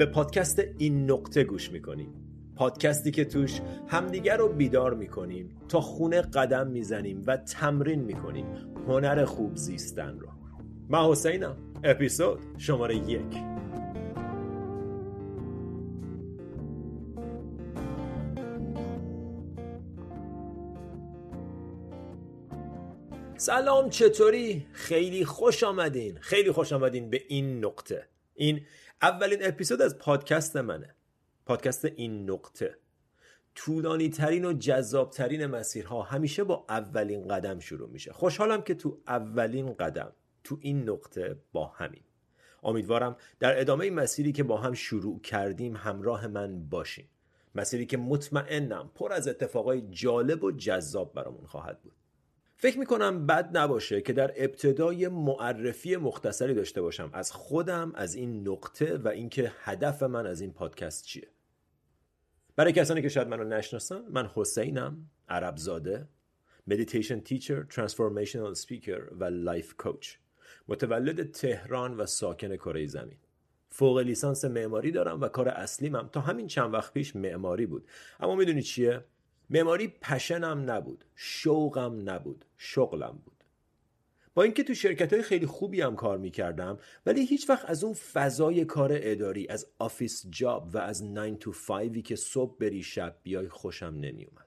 به پادکست این نقطه گوش می‌کنیم. پادکستی که توش همدیگر رو بیدار می‌کنیم تا خونه قدم می‌زنیم و تمرین می‌کنیم. هنر خوب زیستن رو. من حسینم. اپیزود شماره یک. سلام چطوری؟ خیلی خوش آمدین. خیلی خوش آمدین به این نقطه. این اولین اپیزود از پادکست منه. پادکست این نقطه. طولانی ترین و جذاب ترین مسیرها همیشه با اولین قدم شروع میشه. خوشحالم که تو اولین قدم تو این نقطه با همین. امیدوارم در ادامه مسیری که با هم شروع کردیم همراه من باشین. مسیری که مطمئنم پر از اتفاقای جالب و جذاب برامون خواهد بود. فکر می‌کنم بد نباشه که در ابتدای معرفی مختصری داشته باشم. از خودم از این نقطه و اینکه هدف من از این پادکست چیه. برای کسانی که شاید منو نشناسن من حسینم عربزاده meditation teacher transformational speaker و life coach متولد تهران و ساکن کره زمین. فوق لیسانس معماری دارم و کار اصلیمم. تا همین چند وقت پیش معماری بود. اما می‌دونی چیه؟ معماری passion م نبود شوقم نبود شغلم بود. با اینکه تو شرکت های خیلی خوبی هم کار می‌کردم ولی هیچ وقت از اون فضای کار اداری از office job و از 9 to 5 که صبح بری شب بیای خوشم نمیومد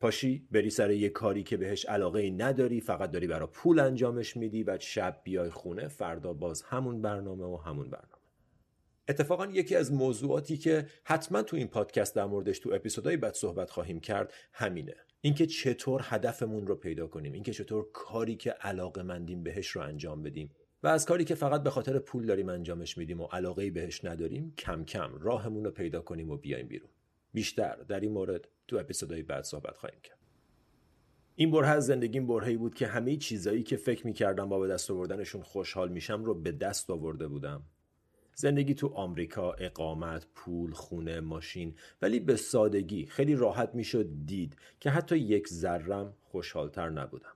پاشی بری سر یه کاری که بهش علاقه نداری فقط داری برا پول انجامش میدی بعد شب بیای خونه فردا باز همون برنامه و همون برنامه. اتفاقا یکی از موضوعاتی که حتما تو این پادکست در موردش تو اپیزودهای بعد صحبت خواهیم کرد همینه. اینکه چطور هدفمون رو پیدا کنیم اینکه چطور کاری که علاقه مندیم بهش رو انجام بدیم. و از کاری که فقط به خاطر پول داریم انجامش میدیم و علاقه بهش نداریم کم کم راهمون رو پیدا کنیم و بیایم بیرون. بیشتر در این مورد تو اپیزودهای بعد صحبت خواهیم کرد. این بره از زندگیم برهی بود که همه چیزایی که فکر می‌کردم با به دست آوردنشون خوشحال میشم رو به دست آورده بودم. زندگی تو آمریکا اقامت پول خونه ماشین. ولی به سادگی خیلی راحت می‌شد دید که حتی یک ذرم خوشحالتر نبودم.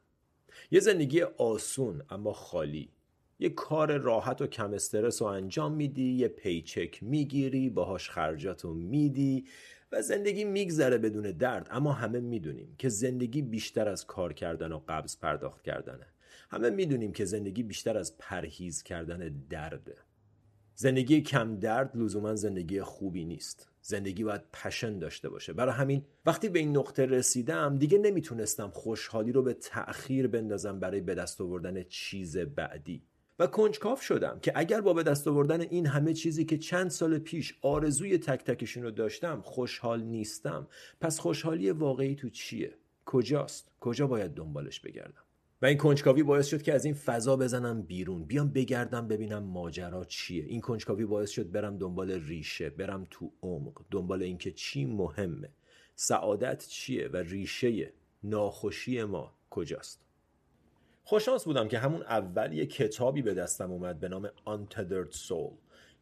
یه زندگی آسون اما خالی. یه کار راحت و کم استرس رو انجام میدی یه پیچک می‌گیری باهاش خرجاتو میدی و زندگی میگذره بدون درد. اما همه می‌دونیم که زندگی بیشتر از کار کردن و قبض پرداخت کردنه. همه می‌دونیم که زندگی بیشتر از پرهیز کردن درده. زندگی کم درد لزوما زندگی خوبی نیست. زندگی باید پشن داشته باشه. برای همین وقتی به این نقطه رسیدم دیگه نمی‌تونستم خوشحالی رو به تأخیر بندازم برای به دست آوردن چیز بعدی. و کنجکاف شدم که اگر با به دست آوردن این همه چیزی که چند سال پیش آرزوی تک تکشون رو داشتم خوشحال نیستم پس خوشحالی واقعی تو چیه؟ کجاست؟ کجا باید دنبالش بگردم؟ و این کنجکاوی باعث شد که از این فضا بزنم بیرون. بیام بگردم ببینم ماجرا چیه. این کنجکاوی باعث شد برم دنبال ریشه برم تو عمق دنبال اینکه چی مهمه. سعادت چیه و ریشه ناخوشی ما کجاست؟ خوششانس بودم که همون اول یه کتابی به دستم اومد به نام Untethered Soul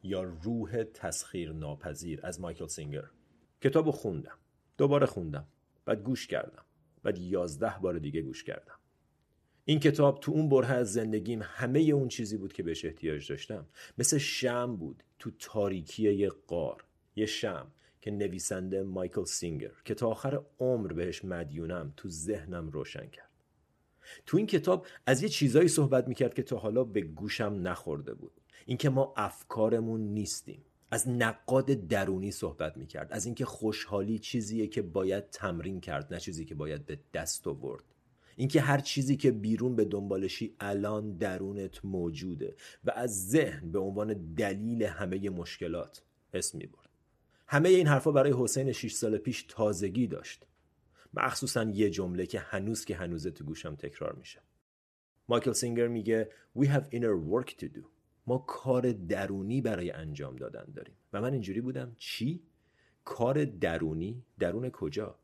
یا روح تسخیر ناپذیر از مایکل سینگر. کتابو خوندم. دوباره خوندم. بعد گوش کردم. بعد یازده بار دیگه گوش کردم. این کتاب تو اون بره از زندگیم همه اون چیزی بود که بهش احتیاج داشتم. مثل شم بود تو تاریکی یه قار یه شم که نویسنده مایکل سینگر که تا آخر عمر بهش مدیونم تو ذهنم روشن کرد. تو این کتاب از یه چیزایی صحبت می‌کرد که تا حالا به گوشم نخورده بود. اینکه ما افکارمون نیستیم. از نقاد درونی صحبت می‌کرد. از اینکه خوشحالی چیزیه که باید تمرین کرد نه چیزی که باید به دست آورد. اینکه هر چیزی که بیرون به دنبالشی الان درونت موجوده و از ذهن به عنوان دلیل همه مشکلات اسم می برد. همه این حرفا برای حسین 6 سال پیش تازگی داشت. مخصوصا یه جمله که هنوز که هنوزه تو گوشم تکرار میشه. مایکل سینگر میگه We have inner work to do. ما کار درونی برای انجام دادن داریم و من اینجوری بودم چی؟ کار درونی؟ درون کجا؟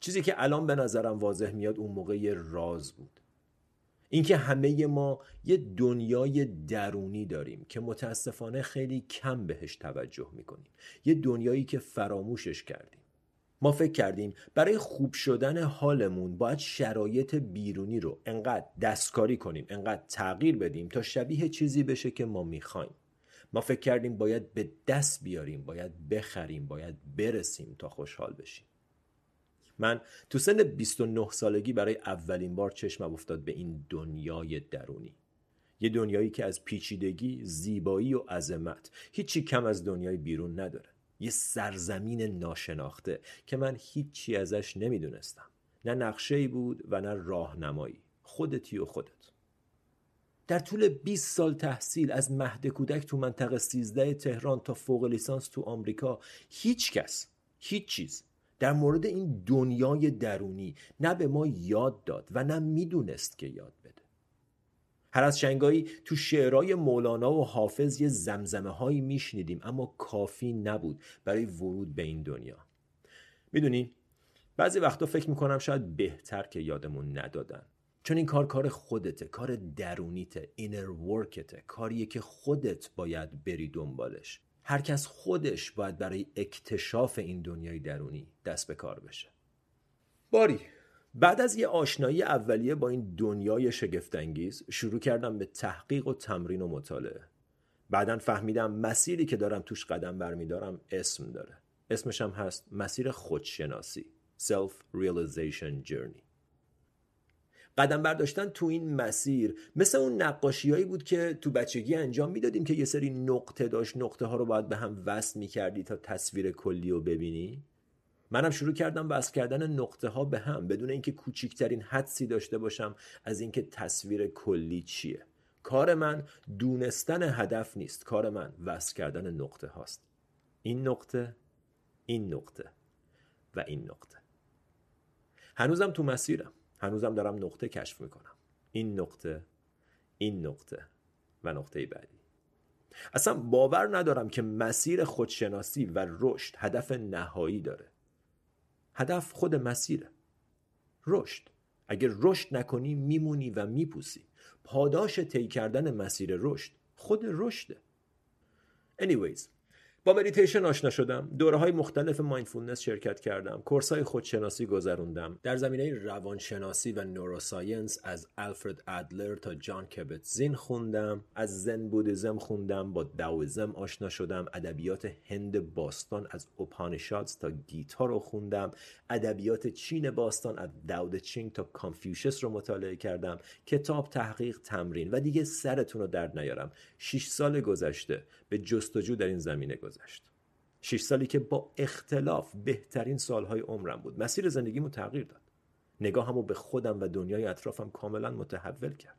چیزی که الان به نظرم واضح میاد اون موقع یه راز بود. اینکه همه ما یه دنیای درونی داریم که متاسفانه خیلی کم بهش توجه می‌کنیم. یه دنیایی که فراموشش کردیم. ما فکر کردیم برای خوب شدن حالمون باید شرایط بیرونی رو انقدر دستکاری کنیم انقدر تغییر بدیم تا شبیه چیزی بشه که ما می‌خوایم. ما فکر کردیم باید به دست بیاریم باید بخریم باید برسیم تا خوشحال بشیم. من تو سن 29 سالگی برای اولین بار چشمم افتاد به این دنیای درونی. یه دنیایی که از پیچیدگی، زیبایی و عظمت هیچی کم از دنیای بیرون نداره. یه سرزمین ناشناخته که من هیچی ازش نمی‌دونستم. نه نقشه بود و نه راهنمایی. خودتی و خودت. در طول 20 سال تحصیل از مهد کودک تو منطقه 13 تهران تا فوق لیسانس تو آمریکا هیچ کس هیچ چیز در مورد این دنیای درونی نه به ما یاد داد و نه می‌دونست که یاد بده. هر از شنگایی تو شعرهای مولانا و حافظ یه زمزمه هایی میشنیدیم اما کافی نبود برای ورود به این دنیا. می‌دونی بعضی وقتا فکر می‌کنم شاید بهتر که یادمون ندادن. چون این کار کار خودته کار درونیته اینر ورکته کاریه که خودت باید بری دنبالش. هر کس خودش باید برای اکتشاف این دنیای درونی دست به کار بشه. باری بعد از یه آشنایی اولیه با این دنیای شگفتانگیز شروع کردم به تحقیق و تمرین و مطالعه. بعدا فهمیدم مسیری که دارم توش قدم برمیدارم اسم داره. اسمش هم هست مسیر خودشناسی Self Realization Journey. قدم برداشتن تو این مسیر. مثل اون نقاشیهایی بود که تو بچگی انجام می‌دادیم که یه سری نقطه داشت نقطه ها رو باید به هم وصل می‌کردی تا تصویر کلی رو ببینی. منم شروع کردم وصل کردن نقطه ها به هم بدون اینکه کوچکترین حدسی داشته باشم از اینکه تصویر کلی چیه. کار من دونستن هدف نیست کار من وصل کردن نقطه هاست. این نقطه این نقطه و این نقطه. هنوزم تو مسیرم. هنوزم دارم نقطه کشف می‌کنم. این نقطه این نقطه و نقطه بعدی. اصلا باور ندارم که مسیر خودشناسی و رشد هدف نهایی داره. هدف خود مسیره. رشد. اگر رشد نکنی میمونی و میپوسی. پاداش طی کردن مسیر رشد خود رشده. Anyways با مدیتیشن آشنا شدم. دوره های مختلف mindfulness شرکت کردم. course های خودشناسی گذروندم. در زمینه روانشناسی و neuroscience از آلفرد آدلر تا جان کابات زین خوندم. از Zen Buddhism خوندم. با Daoism آشنا شدم. ادبیات هند باستان از Upanishads تا گیتا رو خوندم. ادبیات چین باستان از دائو د چینگ تا Confucius رو مطالعه کردم. کتاب تحقیق تمرین و دیگه سرتون رو درد نیارم. 6 سال گذشته. به جستجو در این زمینه گذشت. شش سالی که با اختلاف بهترین سالهای عمرم بود. مسیر زندگیمو تغییر داد. نگاهمو به خودم و دنیای اطرافم کاملا متحول کرد.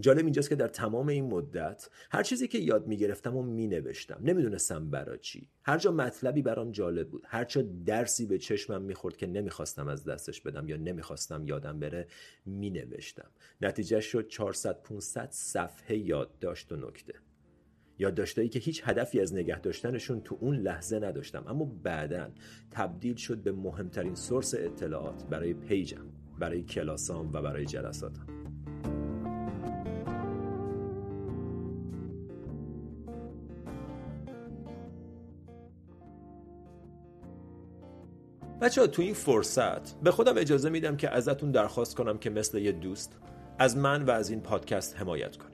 جالب اینجاست که در تمام این مدت هر چیزی که یاد می‌گرفتم و مینوشتم نمی‌دونستم برا چی. هر جا مطلبی برام جالب بود. هر جا درسی به چشمم می‌خورد که نمی‌خواستم از دستش بدم یا نمی‌خواستم یادم بره مینوشتم. نتیجه شد 400 500 صفحه یادداشت و نکته. یادداشتایی که هیچ هدفی از نگه داشتنشون تو اون لحظه نداشتم. اما بعدا تبدیل شد به مهمترین سورس اطلاعات برای پیجم برای کلاسام و برای جلساتم. بچه‌ها تو این فرصت به خودم اجازه میدم که ازتون درخواست کنم که مثل یه دوست از من و از این پادکست حمایت کنید.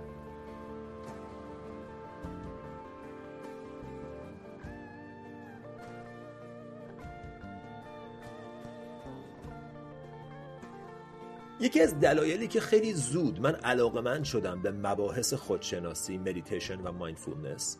یکی از دلایلی که خیلی زود من علاقه‌مند شدم به مباحث خودشناسی مدیتیشن و mindfulness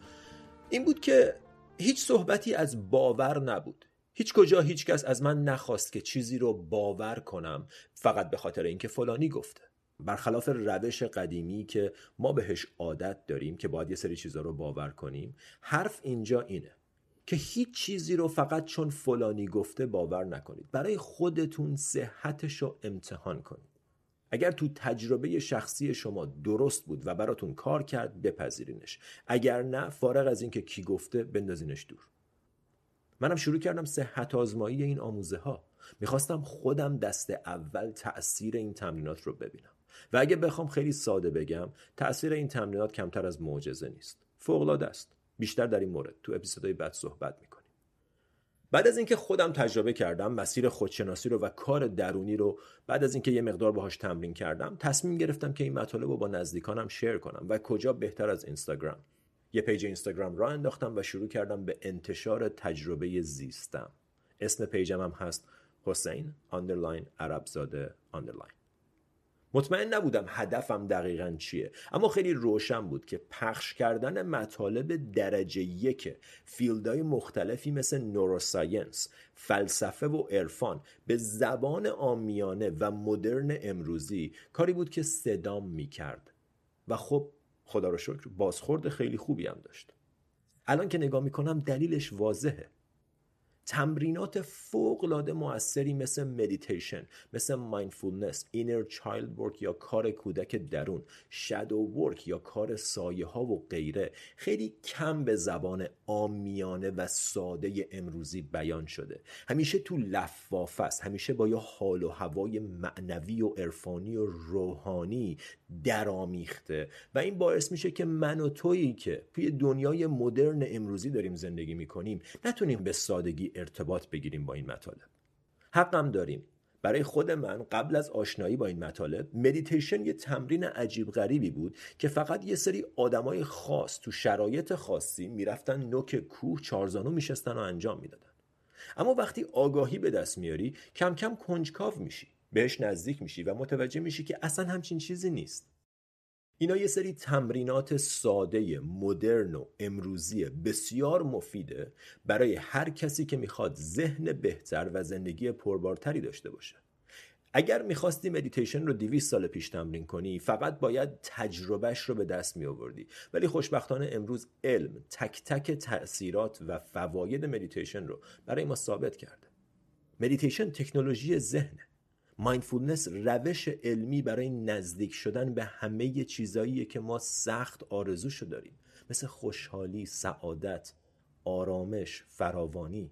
این بود که هیچ صحبتی از باور نبود. هیچ کجا هیچ کس از من نخواست که چیزی رو باور کنم فقط به خاطر اینکه فلانی گفته. برخلاف روش قدیمی که ما بهش عادت داریم که باید یه سری چیزها رو باور کنیم حرف اینجا اینه که هیچ چیزی رو فقط چون فلانی گفته باور نکنید. برای خودتون صحتش رو امتحان کنید. اگر تو تجربه شخصی شما درست بود و براتون کار کرد بپذیرینش. اگر نه فارغ از اینکه کی گفته بندازینش دور. منم شروع کردم صحت آزمایی این آموزه ها می‌خواستم خودم دست اول تاثیر این تمرینات رو ببینم. و اگه بخوام خیلی ساده بگم تاثیر این تمرینات کمتر از معجزه نیست. فوق است. بیشتر در این مورد تو اپیزودهای بعد صحبت می‌کنیم بعد از اینکه خودم تجربه کردم مسیر خودشناسی رو و کار درونی رو بعد از اینکه یه مقدار باهاش تمرین کردم تصمیم گرفتم که این مطالب رو با نزدیکانم شیر کنم و کجا بهتر از اینستاگرام. یه page اینستاگرام راه انداختم و شروع کردم به انتشار تجربه زیستم. اسم page م هم هست حسین underline عربزاده underline مطمئن نبودم هدفم دقیقا چیه. اما خیلی روشن بود که پخش کردن مطالب درجه یک field های مختلفی مثل neuroscience فلسفه و عرفان به زبان عامیانه و مدرن امروزی کاری بود که صدام می‌کرد. و خب خدا رو شکر بازخورد خیلی خوبی هم داشت. الان که نگاه می‌کنم دلیلش واضحه. تمرینات فوق العاده موثری مثل مدیتیشن مثل mindfulness inner child work یا کار کودک درون shadow work یا کار سایه ها و غیره. خیلی کم به زبان عامیانه و ساده امروزی بیان شده. همیشه تو لفافه است. همیشه با یه حال و هوای معنوی و عرفانی و روحانی درامیخته و این باعث میشه که من و تویی که توی دنیای مدرن امروزی داریم زندگی می‌کنیم نتونیم به سادگی ارتباط بگیریم با این مطالب. حقم داریم. برای خود من قبل از آشنایی با این مطالب مدیتیشن یه تمرین عجیب غریبی بود که فقط یه سری آدمای خاص تو شرایط خاصی می‌رفتن نوک کوه چارزانو میشستن و انجام می‌دادن. اما وقتی آگاهی به دست میاری کم کم کنجکاو میشی بهش نزدیک میشی و متوجه میشی که اصلا همچین چیزی نیست. اینا یه سری تمرینات ساده مدرن و امروزی بسیار مفیده برای هر کسی که می‌خواد ذهن بهتر و زندگی پربارتری داشته باشه. اگر می‌خواستی مدیتیشن رو 200 سال پیش تمرین کنی فقط باید تجربه‌ش رو به دست می آوردی ولی خوشبختانه امروز علم تک تک تاثیرات و فواید مدیتیشن رو برای ما ثابت کرده. مدیتیشن تکنولوژی ذهنه. mindfulness روش علمی برای نزدیک شدن به همه چیزایی که ما سخت آرزوشو داریم. مثل خوشحالی، سعادت، آرامش، فراوانی.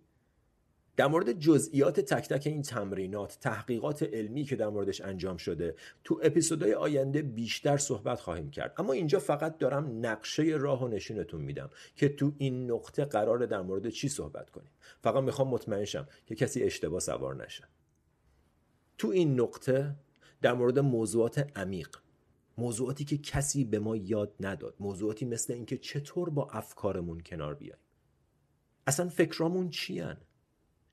در مورد جزئیات تک تک این تمرینات تحقیقات علمی که در موردش انجام شده تو اپیزودهای آینده بیشتر صحبت خواهیم کرد. اما اینجا فقط دارم نقشه راهو نشونتون میدم که تو این نقطه قراره در مورد چی صحبت کنیم. فقط می‌خوام مطمئن شم که کسی اشتباه سوار نشه. تو این نقطه در مورد موضوعات عمیق موضوعاتی که کسی به ما یاد نداد موضوعاتی مثل اینکه چطور با افکارمون کنار بیایم اصلا فکرامون چیان؟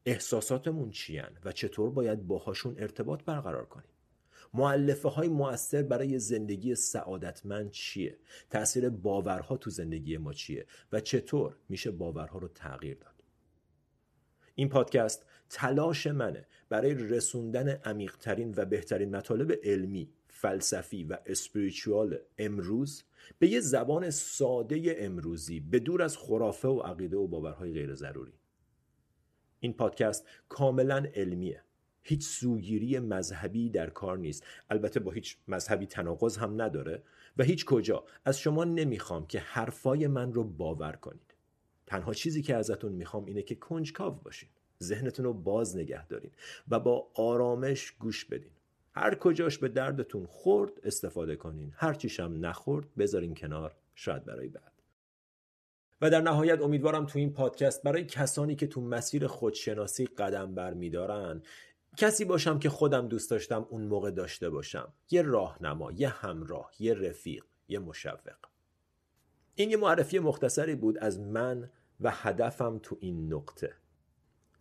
احساساتمون چیان؟ و چطور باید باهاشون ارتباط برقرار کنیم؟ معلفه های مؤثر برای زندگی سعادتمند چیه؟ تاثیر باورها تو زندگی ما چیه؟ و چطور میشه باورها رو تغییر داد؟ این پادکست تلاش منه برای رسوندن عمیقترین و بهترین مطالب علمی فلسفی و اسپریچوال امروز به یه زبان ساده امروزی به دور از خرافه و عقیده و باورهای غیر ضروری این پادکست کاملا علمیه. هیچ سوگیری مذهبی در کار نیست. البته با هیچ مذهبی تناقض هم نداره. و هیچ کجا. از شما نمی‌خوام که حرفای من رو باور کنید تنها چیزی که ازتون می‌خوام اینه که کنجکاو باشین. ذهنتون رو باز نگه دارین و با آرامش گوش بدین. هر کجاش به دردتون خورد استفاده کنین. هر چیشم نخورد بذارین کنار شاید برای بعد. و در نهایت امیدوارم تو این پادکست برای کسانی که تو مسیر خودشناسی قدم برمیدارن کسی باشم که خودم دوست داشتم اون موقع داشته باشم. یه راهنما یه همراه یه رفیق یه مشوق. این یه معرفی مختصری بود از من و هدفم تو این نقطه.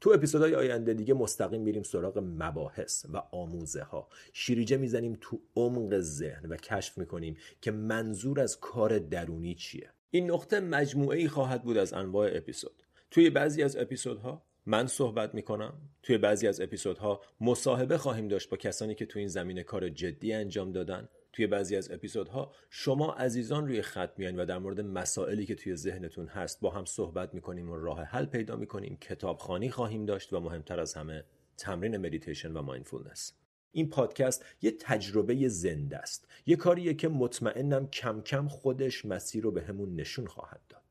تو اپیزودهای آینده دیگه مستقیم میریم سراغ مباحث و آموزه ها شیریجه می‌زنیم تو عمق ذهن و کشف می‌کنیم که منظور از کار درونی چیه. این نقطه مجموعه ای خواهد بود از انواع اپیزود. توی بعضی از اپیزودها من صحبت می‌کنم. توی بعضی از اپیزودها مصاحبه خواهیم داشت با کسانی که توی این زمینه کار جدی انجام دادن. توی بعضی از اپیزودها شما عزیزان روی خط میان و در مورد مسائلی که توی ذهنتون هست با هم صحبت می‌کنیم و راه حل پیدا می‌کنیم کتابخوانی خواهیم داشت و مهمتر از همه تمرین مدیتیشن و mindfulness. این پادکست یه تجربه زنده است. یه کاریه که مطمئنم کم کم خودش مسیر رو بهمون نشون خواهد داد.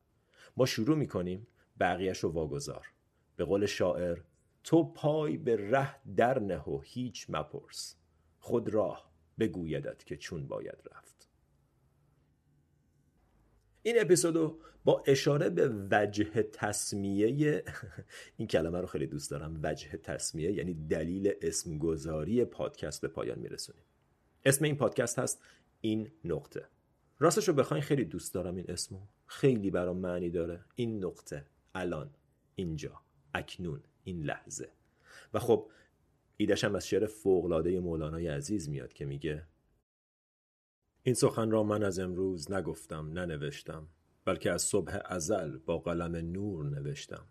ما شروع می‌کنیم بقیهش رو واگذار. به قول شاعر تو پای به ره در نه و هیچ مپرس. خود راه بگویدت که چون باید رفت. این اپیزودو با اشاره به وجه تصمیه این کلمه رو خیلی دوست دارم وجه تصمیه یعنی دلیل اسمگذاری پادکست به پایان میرسونیم. اسم این پادکست هست این نقطه. راستش رو بخواین خیلی دوست دارم این اسمو. خیلی برام معنی داره. این نقطه الان اینجا اکنون این لحظه. و خب ایدش هم از شعر فوقلاده مولانای عزیز میاد که میگه این سخن را من از امروز نگفتم ننوشتم بلکه از صبح ازل با قلم نور نوشتم.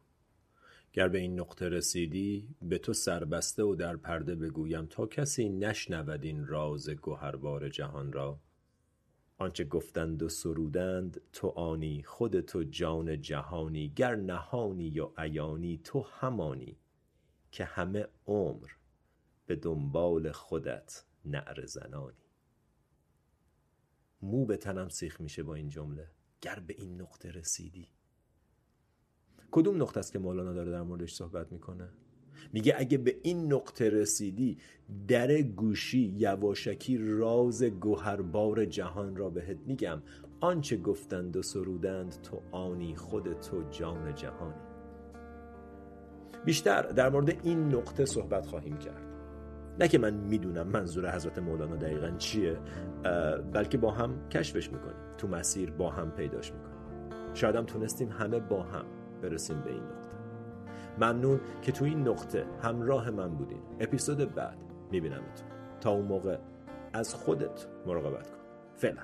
گر به این نقطه رسیدی به تو سربسته و در پرده بگویم تا کسی نشنود این راز گوهربار جهان را. آنچه گفتند و سرودند تو آنی خود تو جان جهانی گر نهانی یا عیانی تو همانی که همه عمر به دنبال خودت نعر زنانی. مو به تنم سیخ میشه با این جمله. گر به این نقطه رسیدی. کدوم نقطه است که مولانا داره در موردش صحبت می‌کنه؟ میگه اگه به این نقطه رسیدی در گوشی یواشکی راز گوهربار جهان را بهت میگم. آنچه گفتند و سرودند تو آنی خود تو جان جهانی. بیشتر در مورد این نقطه صحبت خواهیم کرد. نه که من می‌دونم منظور حضرت مولانا دقیقا چیه بلکه با هم کشفش می‌کنیم. تو مسیر با هم پیداش می‌کنیم. شاید هم تونستیم همه با هم برسیم به این نقطه. ممنون که تو این نقطه همراه من بودین. اپیزود بعد میبینمتون. تا اون موقع از خودت مراقبت کن. فعلا.